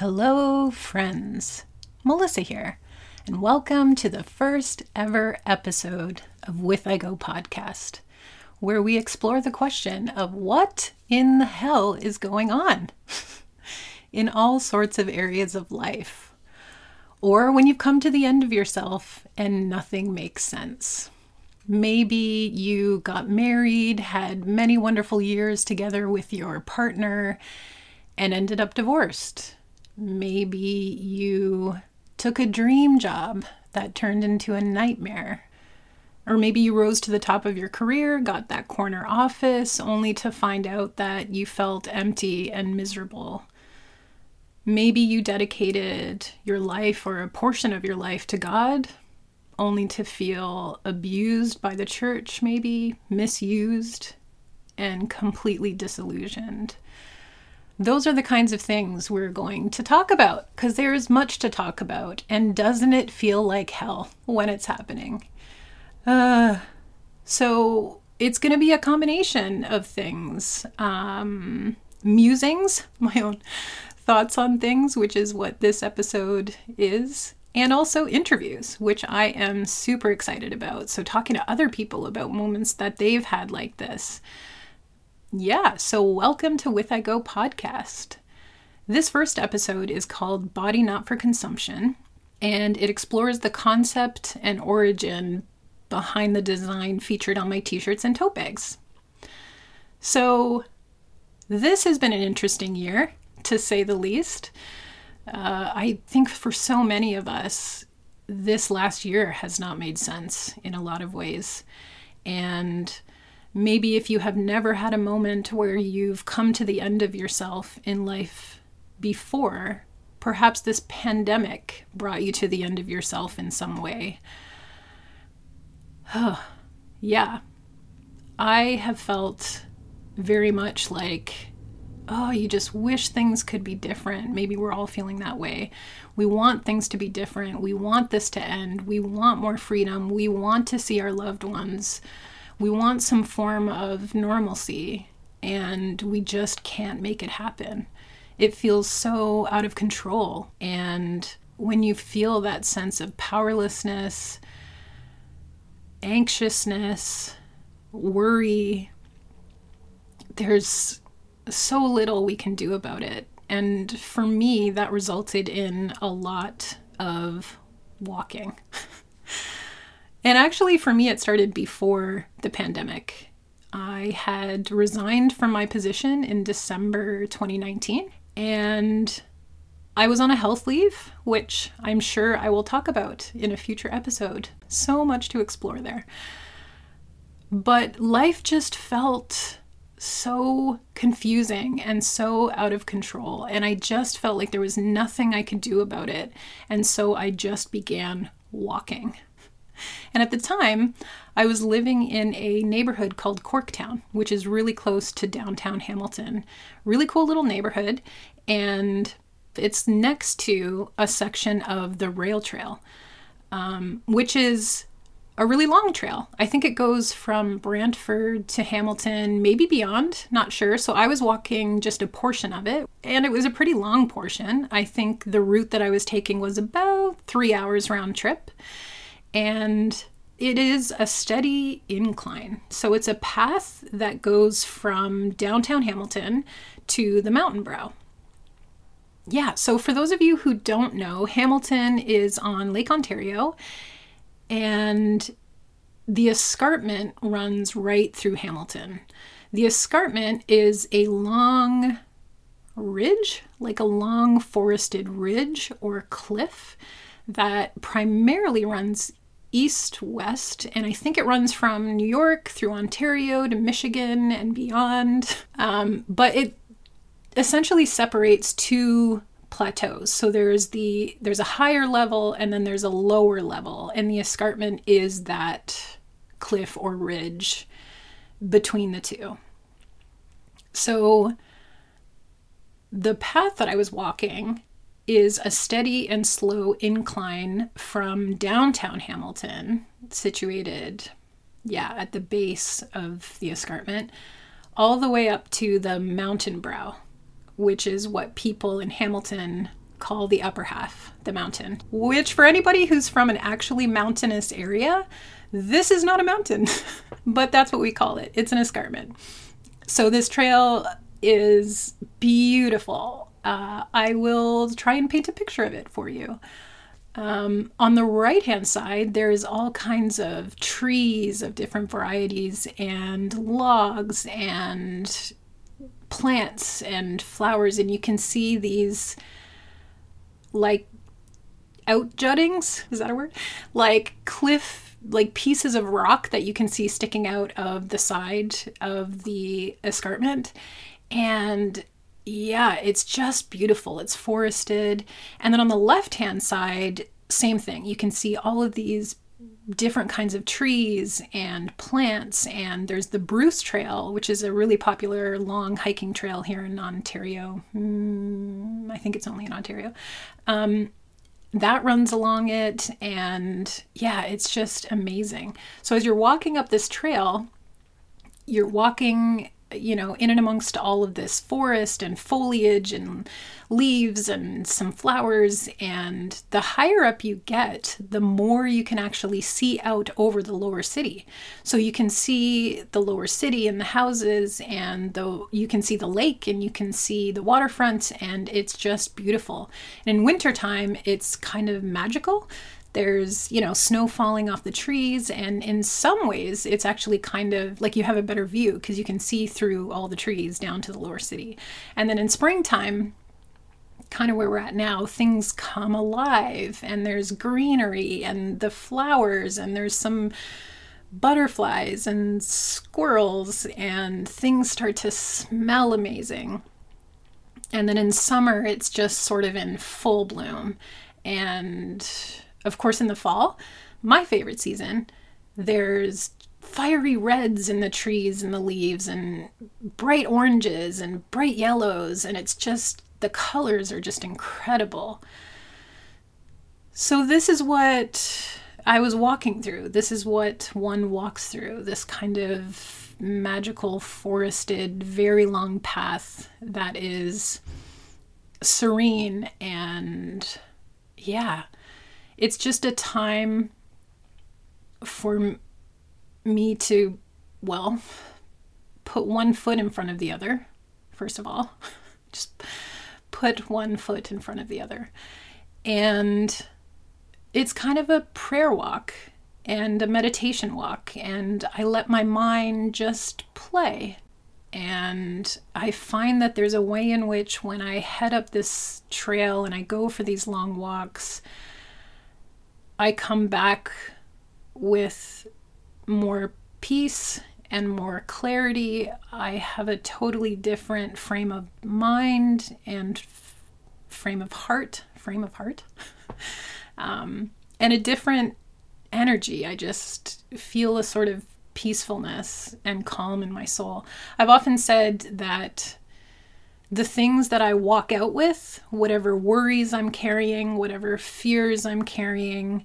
Hello, friends. Melissa here, and welcome to the first ever episode of With I Go podcast, where we explore the question of what in the hell is going on in all sorts of areas of life, or when you've come to the end of yourself and nothing makes sense. Maybe you got married, had many wonderful years together with your partner, and ended up divorced Maybe you took a dream job that turned into a nightmare. Or maybe you rose to the top of your career, got that corner office, only to find out that you felt empty and miserable. Maybe you dedicated your life or a portion of your life to God, only to feel abused by the church, maybe misused, and completely disillusioned. Those are the kinds of things we're going to talk about because there's much to talk about. And doesn't it feel like hell when it's happening? Uh, so it's going to be a combination of things um, musings, my own thoughts on things, which is what this episode is, and also interviews, which I am super excited about. So, talking to other people about moments that they've had like this. Yeah, so welcome to With I Go podcast. This first episode is called Body Not for Consumption, and it explores the concept and origin behind the design featured on my t shirts and tote bags. So, this has been an interesting year, to say the least. Uh, I think for so many of us, this last year has not made sense in a lot of ways. And Maybe if you have never had a moment where you've come to the end of yourself in life before, perhaps this pandemic brought you to the end of yourself in some way. yeah. I have felt very much like, oh, you just wish things could be different. Maybe we're all feeling that way. We want things to be different. We want this to end. We want more freedom. We want to see our loved ones we want some form of normalcy and we just can't make it happen. It feels so out of control. And when you feel that sense of powerlessness, anxiousness, worry, there's so little we can do about it. And for me, that resulted in a lot of walking. And actually, for me, it started before the pandemic. I had resigned from my position in December 2019, and I was on a health leave, which I'm sure I will talk about in a future episode. So much to explore there. But life just felt so confusing and so out of control. And I just felt like there was nothing I could do about it. And so I just began walking. And at the time, I was living in a neighborhood called Corktown, which is really close to downtown Hamilton. Really cool little neighborhood. And it's next to a section of the rail trail, um, which is a really long trail. I think it goes from Brantford to Hamilton, maybe beyond, not sure. So I was walking just a portion of it, and it was a pretty long portion. I think the route that I was taking was about three hours round trip and it is a steady incline. So it's a path that goes from downtown Hamilton to the mountain brow. Yeah, so for those of you who don't know, Hamilton is on Lake Ontario and the escarpment runs right through Hamilton. The escarpment is a long ridge, like a long forested ridge or cliff that primarily runs east west, and I think it runs from New York through Ontario to Michigan and beyond. Um, but it essentially separates two plateaus. So there's the there's a higher level and then there's a lower level, and the escarpment is that cliff or ridge between the two. So the path that I was walking is a steady and slow incline from downtown Hamilton, situated, yeah, at the base of the escarpment, all the way up to the mountain brow, which is what people in Hamilton call the upper half the mountain, which for anybody who's from an actually mountainous area, this is not a mountain, but that's what we call it. It's an escarpment. So this trail is beautiful. Uh, I will try and paint a picture of it for you. Um, on the right hand side, there's all kinds of trees of different varieties and logs and plants and flowers, and you can see these like outjuttings. Is that a word? Like cliff, like pieces of rock that you can see sticking out of the side of the escarpment. And yeah, it's just beautiful. It's forested. And then on the left hand side, same thing. You can see all of these different kinds of trees and plants. And there's the Bruce Trail, which is a really popular long hiking trail here in Ontario. Mm, I think it's only in Ontario. Um, that runs along it. And yeah, it's just amazing. So as you're walking up this trail, you're walking you know, in and amongst all of this forest and foliage and leaves and some flowers. And the higher up you get, the more you can actually see out over the lower city. So you can see the lower city and the houses, and the you can see the lake and you can see the waterfront, and it's just beautiful. And in wintertime, it's kind of magical there's, you know, snow falling off the trees. And in some ways, it's actually kind of like you have a better view because you can see through all the trees down to the lower city. And then in springtime, kind of where we're at now, things come alive and there's greenery and the flowers and there's some butterflies and squirrels and things start to smell amazing. And then in summer, it's just sort of in full bloom. And of course, in the fall, my favorite season, there's fiery reds in the trees and the leaves, and bright oranges and bright yellows, and it's just the colors are just incredible. So, this is what I was walking through. This is what one walks through this kind of magical, forested, very long path that is serene and, yeah, it's just a time for me to, well, put one foot in front of the other, first of all. just put one foot in front of the other. And it's kind of a prayer walk and a meditation walk, and I let my mind just play. And I find that there's a way in which, when I head up this trail and I go for these long walks, I come back with more peace and more clarity. I have a totally different frame of mind and f- frame of heart, frame of heart, um, and a different energy. I just feel a sort of peacefulness and calm in my soul. I've often said that the things that I walk out with, whatever worries I'm carrying, whatever fears I'm carrying,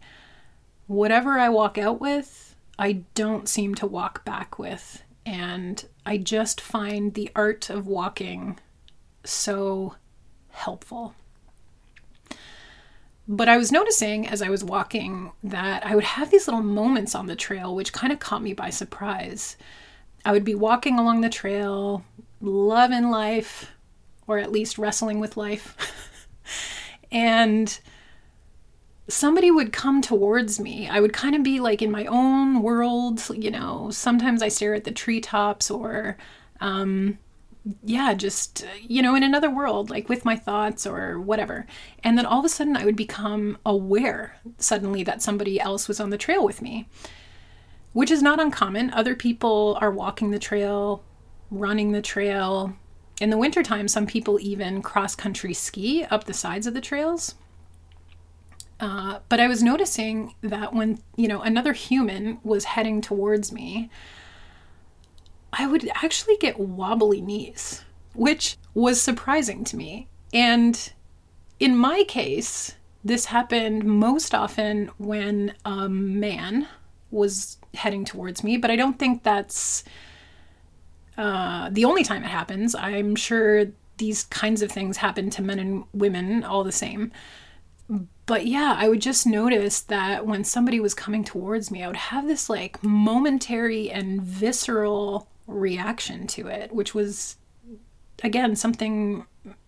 whatever I walk out with, I don't seem to walk back with. And I just find the art of walking so helpful. But I was noticing as I was walking that I would have these little moments on the trail which kind of caught me by surprise. I would be walking along the trail, loving life, or at least wrestling with life. and somebody would come towards me. I would kind of be like in my own world, you know. Sometimes I stare at the treetops or, um, yeah, just, you know, in another world, like with my thoughts or whatever. And then all of a sudden I would become aware suddenly that somebody else was on the trail with me, which is not uncommon. Other people are walking the trail, running the trail, in the wintertime, some people even cross country ski up the sides of the trails. Uh, but I was noticing that when, you know, another human was heading towards me, I would actually get wobbly knees, which was surprising to me. And in my case, this happened most often when a man was heading towards me, but I don't think that's uh, the only time it happens, I'm sure these kinds of things happen to men and women all the same. But yeah, I would just notice that when somebody was coming towards me, I would have this like momentary and visceral reaction to it, which was, again, something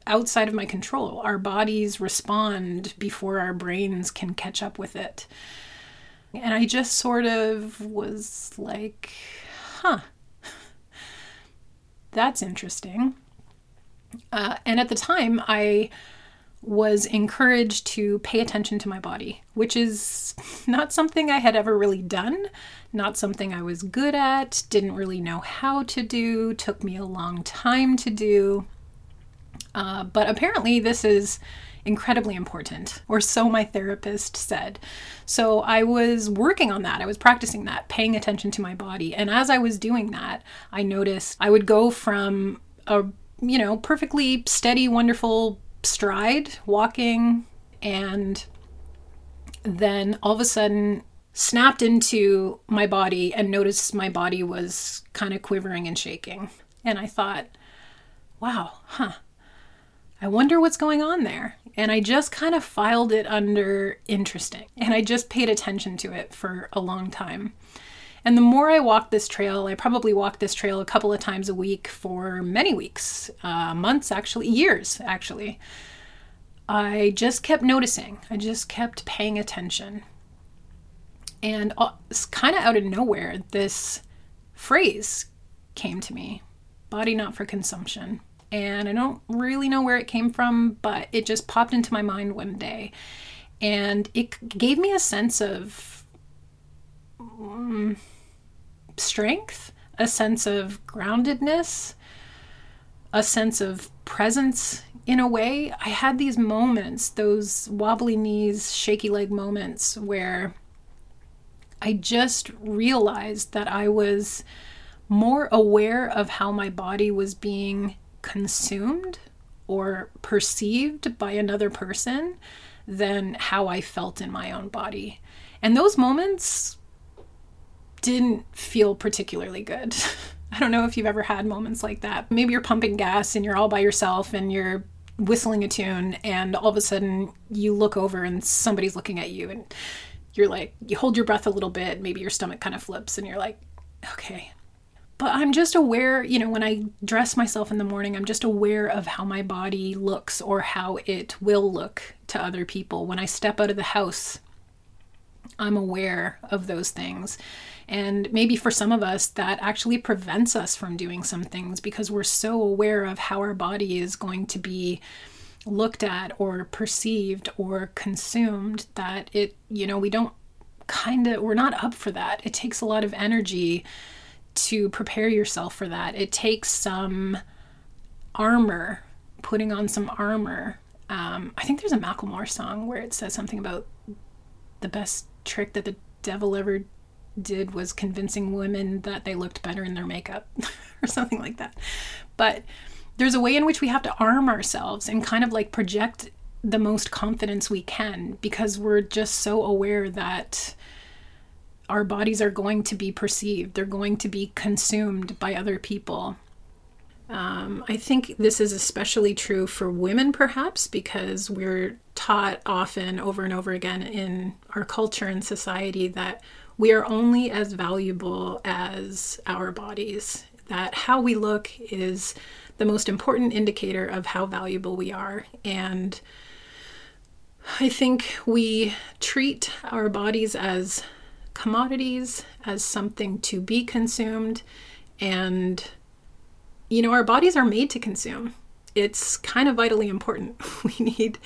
outside of my control. Our bodies respond before our brains can catch up with it. And I just sort of was like, huh, that's interesting. Uh, and at the time, I was encouraged to pay attention to my body, which is not something I had ever really done, not something I was good at, didn't really know how to do, took me a long time to do. Uh, but apparently, this is incredibly important, or so my therapist said. So I was working on that. I was practicing that, paying attention to my body. And as I was doing that, I noticed I would go from a you know, perfectly steady, wonderful stride walking and then all of a sudden snapped into my body and noticed my body was kind of quivering and shaking. And I thought, wow, huh, I wonder what's going on there. And I just kind of filed it under interesting. And I just paid attention to it for a long time. And the more I walked this trail, I probably walked this trail a couple of times a week for many weeks, uh, months actually, years actually. I just kept noticing, I just kept paying attention. And it's kind of out of nowhere, this phrase came to me body not for consumption. And I don't really know where it came from, but it just popped into my mind one day. And it gave me a sense of um, strength, a sense of groundedness, a sense of presence in a way. I had these moments, those wobbly knees, shaky leg moments where I just realized that I was more aware of how my body was being consumed or perceived by another person than how I felt in my own body. And those moments didn't feel particularly good. I don't know if you've ever had moments like that. Maybe you're pumping gas and you're all by yourself and you're whistling a tune, and all of a sudden you look over and somebody's looking at you, and you're like, you hold your breath a little bit, maybe your stomach kind of flips, and you're like, okay. But I'm just aware, you know, when I dress myself in the morning, I'm just aware of how my body looks or how it will look to other people. When I step out of the house, I'm aware of those things. And maybe for some of us, that actually prevents us from doing some things because we're so aware of how our body is going to be looked at or perceived or consumed that it, you know, we don't kind of, we're not up for that. It takes a lot of energy to prepare yourself for that. It takes some armor, putting on some armor. Um, I think there's a Macklemore song where it says something about the best trick that the devil ever did was convincing women that they looked better in their makeup or something like that. But there's a way in which we have to arm ourselves and kind of like project the most confidence we can because we're just so aware that our bodies are going to be perceived, they're going to be consumed by other people. Um, I think this is especially true for women, perhaps, because we're taught often over and over again in our culture and society that we are only as valuable as our bodies, that how we look is the most important indicator of how valuable we are. And I think we treat our bodies as commodities, as something to be consumed, and you know, our bodies are made to consume. It's kind of vitally important. We need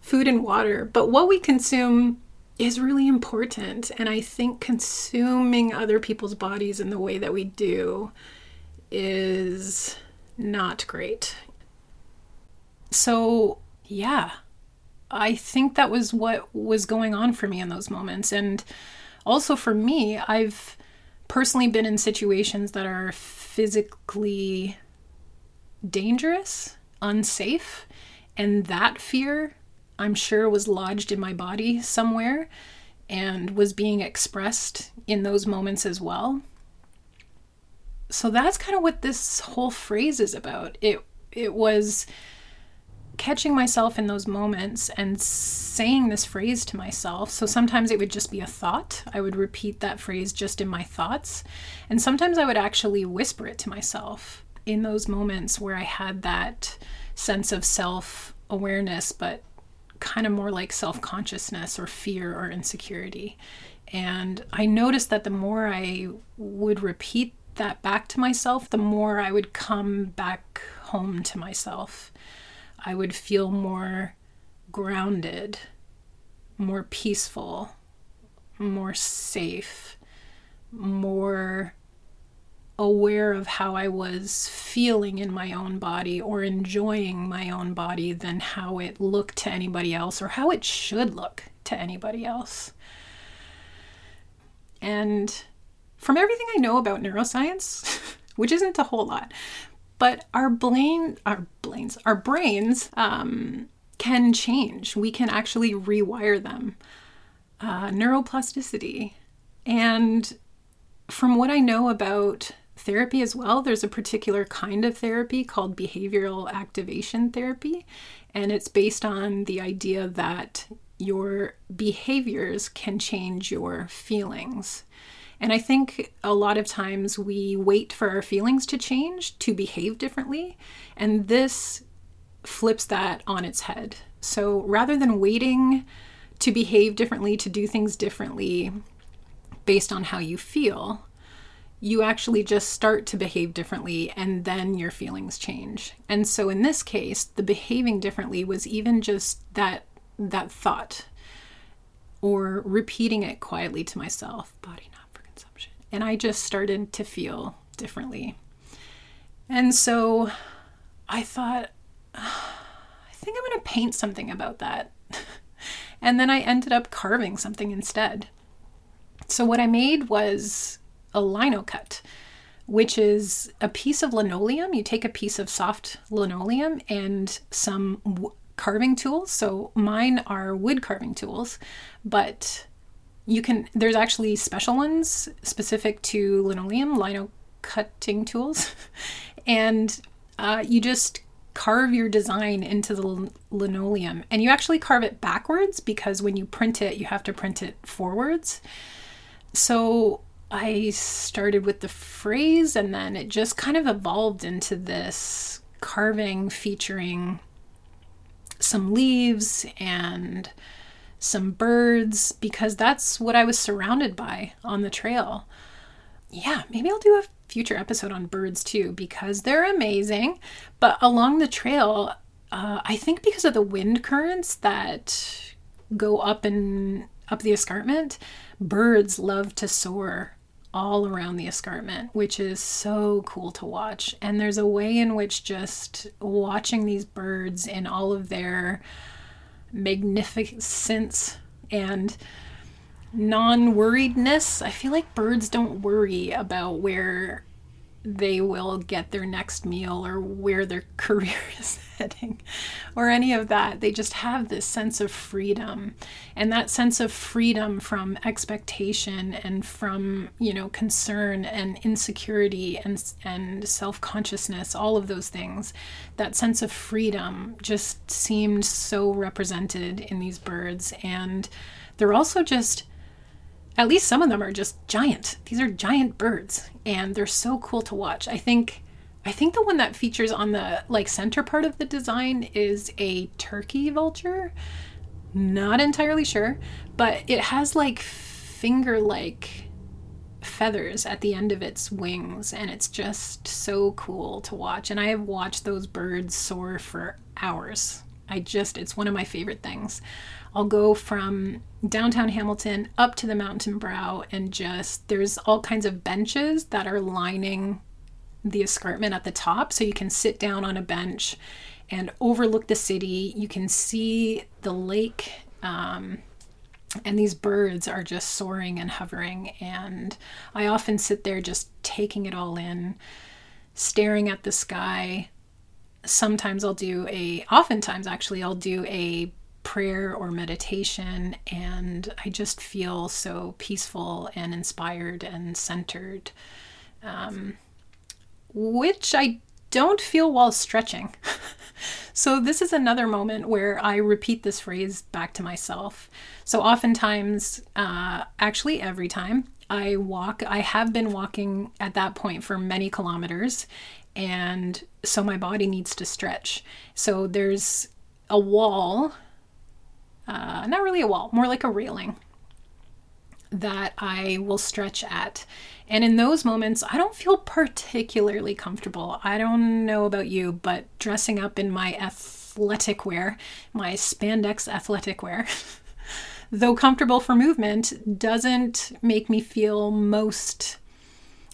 food and water, but what we consume is really important. And I think consuming other people's bodies in the way that we do is not great. So, yeah, I think that was what was going on for me in those moments. And also for me, I've personally been in situations that are physically dangerous, unsafe, and that fear, I'm sure, was lodged in my body somewhere and was being expressed in those moments as well. So that's kind of what this whole phrase is about. It it was catching myself in those moments and saying this phrase to myself. So sometimes it would just be a thought. I would repeat that phrase just in my thoughts. And sometimes I would actually whisper it to myself in those moments where I had that sense of self awareness, but kind of more like self consciousness or fear or insecurity. And I noticed that the more I would repeat that back to myself, the more I would come back home to myself. I would feel more grounded, more peaceful, more safe, more aware of how I was feeling in my own body or enjoying my own body than how it looked to anybody else or how it should look to anybody else. And from everything I know about neuroscience, which isn't a whole lot, but our brain, our brains, our brains um, can change. We can actually rewire them. Uh, neuroplasticity. And from what I know about therapy as well, there's a particular kind of therapy called behavioral activation therapy. And it's based on the idea that your behaviors can change your feelings. And I think a lot of times we wait for our feelings to change to behave differently. And this flips that on its head. So rather than waiting to behave differently, to do things differently based on how you feel, you actually just start to behave differently and then your feelings change. And so in this case, the behaving differently was even just that that thought or repeating it quietly to myself, body and I just started to feel differently. And so I thought, oh, I think I'm going to paint something about that. and then I ended up carving something instead. So what I made was a lino cut, which is a piece of linoleum. You take a piece of soft linoleum and some w- carving tools. So mine are wood carving tools, but you can there's actually special ones specific to linoleum lino cutting tools. And uh, you just carve your design into the linoleum. And you actually carve it backwards because when you print it you have to print it forwards. So i started with the phrase and then it just kind of evolved into this carving featuring some leaves and some birds, because that's what I was surrounded by on the trail. Yeah, maybe I'll do a future episode on birds too, because they're amazing. But along the trail, uh, I think because of the wind currents that go up and up the escarpment, birds love to soar all around the escarpment, which is so cool to watch. And there's a way in which just watching these birds in all of their magnificence and non worriedness. I feel like birds don't worry about where they will get their next meal or where their career is heading or any of that. They just have this sense of freedom. And that sense of freedom from expectation and from, you know, concern and insecurity and and self-consciousness, all of those things. That sense of freedom just seemed so represented in these birds and they're also just at least some of them are just giant. These are giant birds and they're so cool to watch. I think I think the one that features on the like center part of the design is a turkey vulture. Not entirely sure, but it has like finger like feathers at the end of its wings and it's just so cool to watch and I have watched those birds soar for hours. I just it's one of my favorite things. I'll go from downtown Hamilton up to the mountain brow and just there's all kinds of benches that are lining the escarpment at the top so you can sit down on a bench and overlook the city. You can see the lake um, and these birds are just soaring and hovering and I often sit there just taking it all in, staring at the sky. Sometimes I'll do a oftentimes actually I'll do a prayer or meditation, and I just feel so peaceful and inspired and centered, um, which I don't feel while stretching. so, this is another moment where I repeat this phrase back to myself. So, oftentimes, uh, actually, every time I walk, I have been walking at that point for many kilometers, and so my body needs to stretch. So, there's a wall, uh, not really a wall, more like a railing that I will stretch at. And in those moments, I don't feel particularly comfortable. I don't know about you, but dressing up in my athletic wear, my spandex athletic wear, though comfortable for movement, doesn't make me feel most.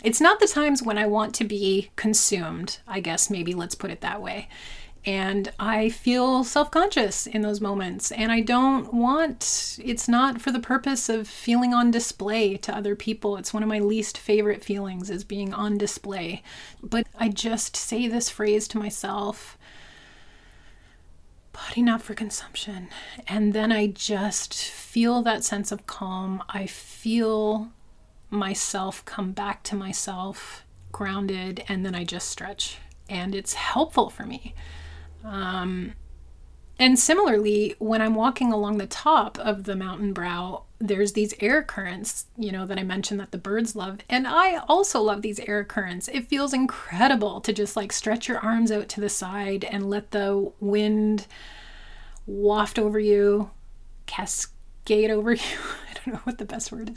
It's not the times when I want to be consumed, I guess, maybe let's put it that way. And I feel self conscious in those moments. And I don't want, it's not for the purpose of feeling on display to other people. It's one of my least favorite feelings is being on display. But I just say this phrase to myself body not for consumption. And then I just feel that sense of calm. I feel myself come back to myself, grounded, and then I just stretch. And it's helpful for me. Um, and similarly, when I'm walking along the top of the mountain brow, there's these air currents, you know, that I mentioned that the birds love. And I also love these air currents. It feels incredible to just like stretch your arms out to the side and let the wind waft over you, cascade over you. I don't know what the best word is.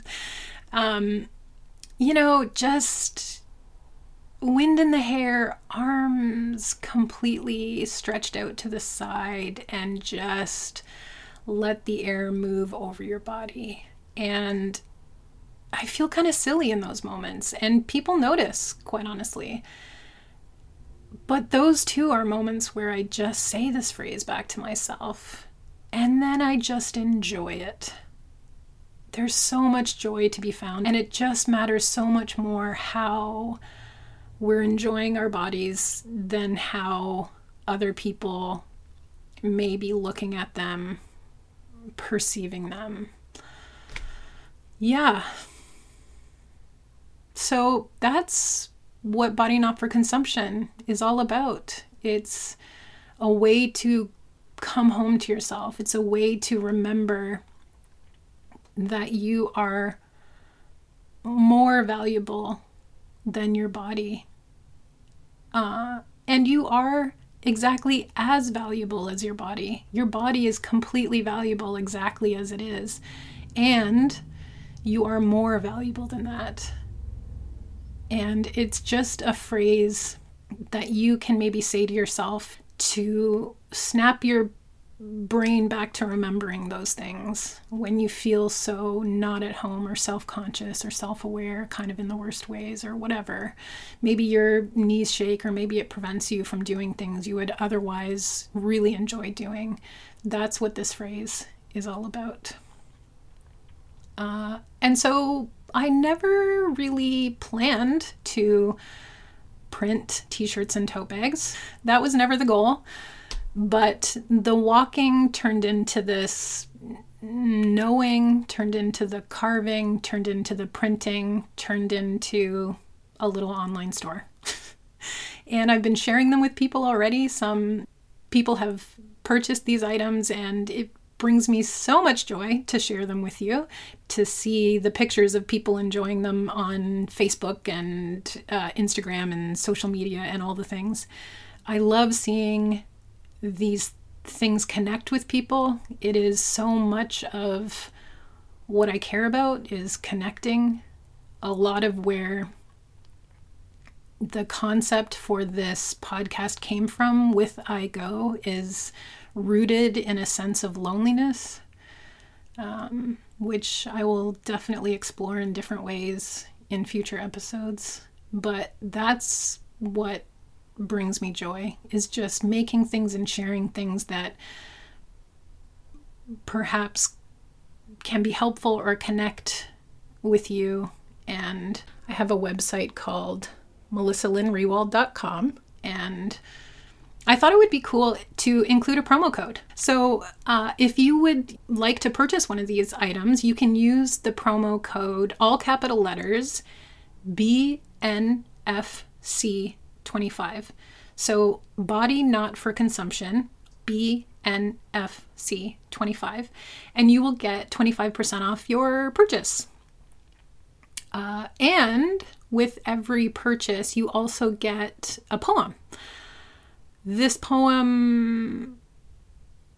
Um, you know, just wind in the hair, arms completely stretched out to the side, and just let the air move over your body. And I feel kind of silly in those moments, and people notice, quite honestly. But those two are moments where I just say this phrase back to myself, and then I just enjoy it. There's so much joy to be found, and it just matters so much more how we're enjoying our bodies than how other people may be looking at them, perceiving them. Yeah. So that's what Body Not for Consumption is all about. It's a way to come home to yourself, it's a way to remember that you are more valuable than your body uh, and you are exactly as valuable as your body. Your body is completely valuable exactly as it is. And you are more valuable than that. And it's just a phrase that you can maybe say to yourself to snap your brain back to remembering those things when you feel so not at home or self conscious or self aware, kind of in the worst ways or whatever. Maybe your knees shake, or maybe it prevents you from doing things you would otherwise really enjoy doing. That's what this phrase is all about. Uh, and so I never really planned to print t shirts and tote bags, that was never the goal. But the walking turned into this knowing, turned into the carving, turned into the printing, turned into a little online store. and I've been sharing them with people already. Some people have purchased these items, and it brings me so much joy to share them with you, to see the pictures of people enjoying them on Facebook and uh, Instagram and social media and all the things. I love seeing these things connect with people. It is so much of what I care about is connecting. A lot of where the concept for this podcast came from with I Go is rooted in a sense of loneliness, um, which I will definitely explore in different ways in future episodes. But that's what brings me joy is just making things and sharing things that perhaps can be helpful or connect with you. And I have a website called melissalynnriewald.com and I thought it would be cool to include a promo code. So, uh, if you would like to purchase one of these items, you can use the promo code, all capital letters, BNFC 25. So, body not for consumption, BNFC 25, and you will get 25% off your purchase. Uh, and with every purchase, you also get a poem. This poem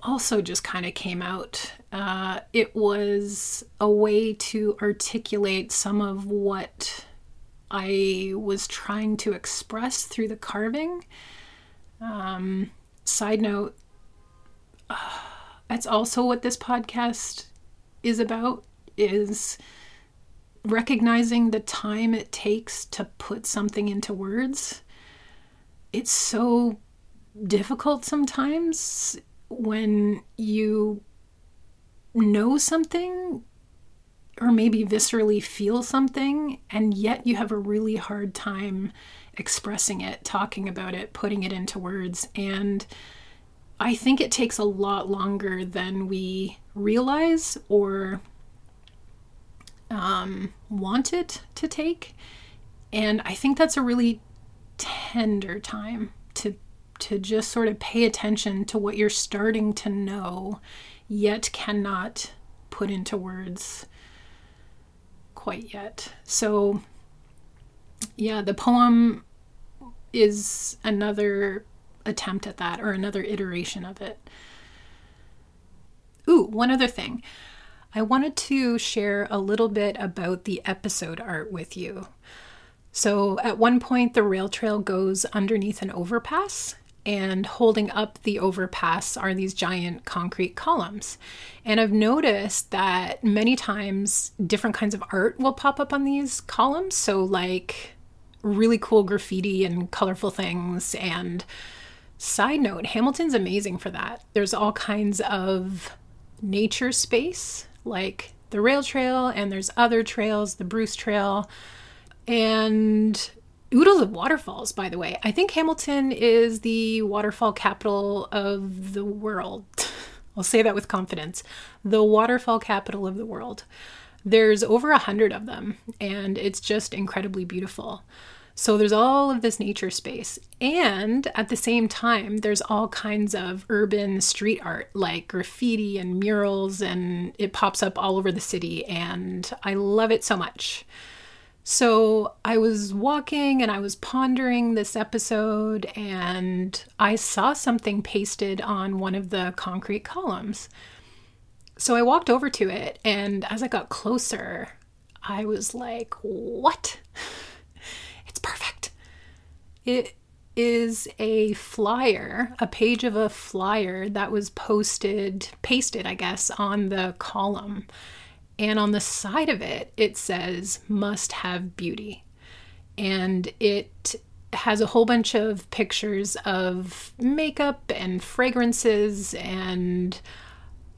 also just kind of came out. Uh, it was a way to articulate some of what I was trying to express through the carving. Um, side note, uh, that's also what this podcast is about is recognizing the time it takes to put something into words. It's so difficult sometimes when you know something or maybe viscerally feel something, and yet you have a really hard time expressing it, talking about it, putting it into words. And I think it takes a lot longer than we realize or um, want it to take. And I think that's a really tender time to to just sort of pay attention to what you're starting to know yet cannot put into words quite yet. So yeah, the poem is another attempt at that or another iteration of it. Ooh, one other thing. I wanted to share a little bit about the episode art with you. So, at one point, the rail trail goes underneath an overpass, and holding up the overpass are these giant concrete columns. And I've noticed that many times different kinds of art will pop up on these columns. So, like really cool graffiti and colorful things. And side note, Hamilton's amazing for that. There's all kinds of nature space, like the rail trail, and there's other trails, the Bruce Trail. And oodles of waterfalls, by the way. I think Hamilton is the waterfall capital of the world. I'll say that with confidence. The waterfall capital of the world. There's over a hundred of them, and it's just incredibly beautiful. So there's all of this nature space. And at the same time, there's all kinds of urban street art like graffiti and murals, and it pops up all over the city. And I love it so much. So I was walking and I was pondering this episode, and I saw something pasted on one of the concrete columns. So I walked over to it, and as I got closer, I was like, What? it's perfect. It is a flyer, a page of a flyer that was posted, pasted, I guess, on the column. And on the side of it, it says must have beauty. And it has a whole bunch of pictures of makeup and fragrances, and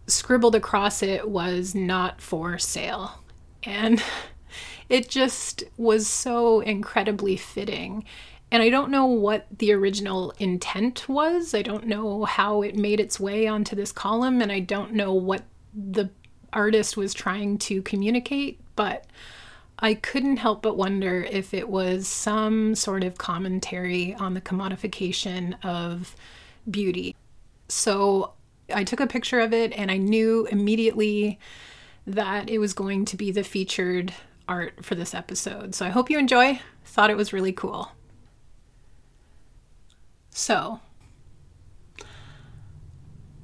scribbled across it was not for sale. And it just was so incredibly fitting. And I don't know what the original intent was. I don't know how it made its way onto this column, and I don't know what the artist was trying to communicate, but I couldn't help but wonder if it was some sort of commentary on the commodification of beauty. So I took a picture of it and I knew immediately that it was going to be the featured art for this episode. So I hope you enjoy. Thought it was really cool. So,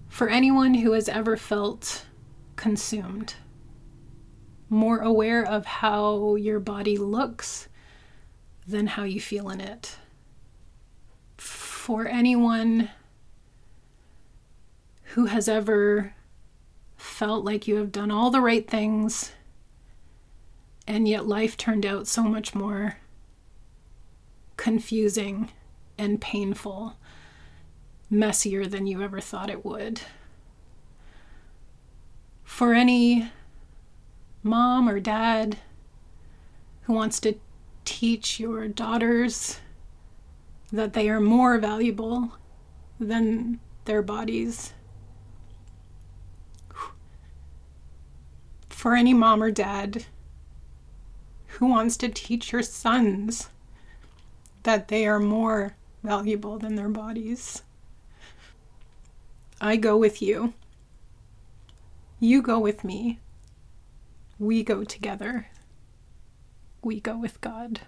for anyone who has ever felt consumed, more aware of how your body looks than how you feel in it. For anyone who has ever felt like you have done all the right things and yet life turned out so much more confusing and painful, messier than you ever thought it would for any mom or dad who wants to teach your daughters that they are more valuable than their bodies. For any mom or dad who wants to teach your sons that they are more valuable than their bodies. I go with you. You go with me. We go together. We go with God.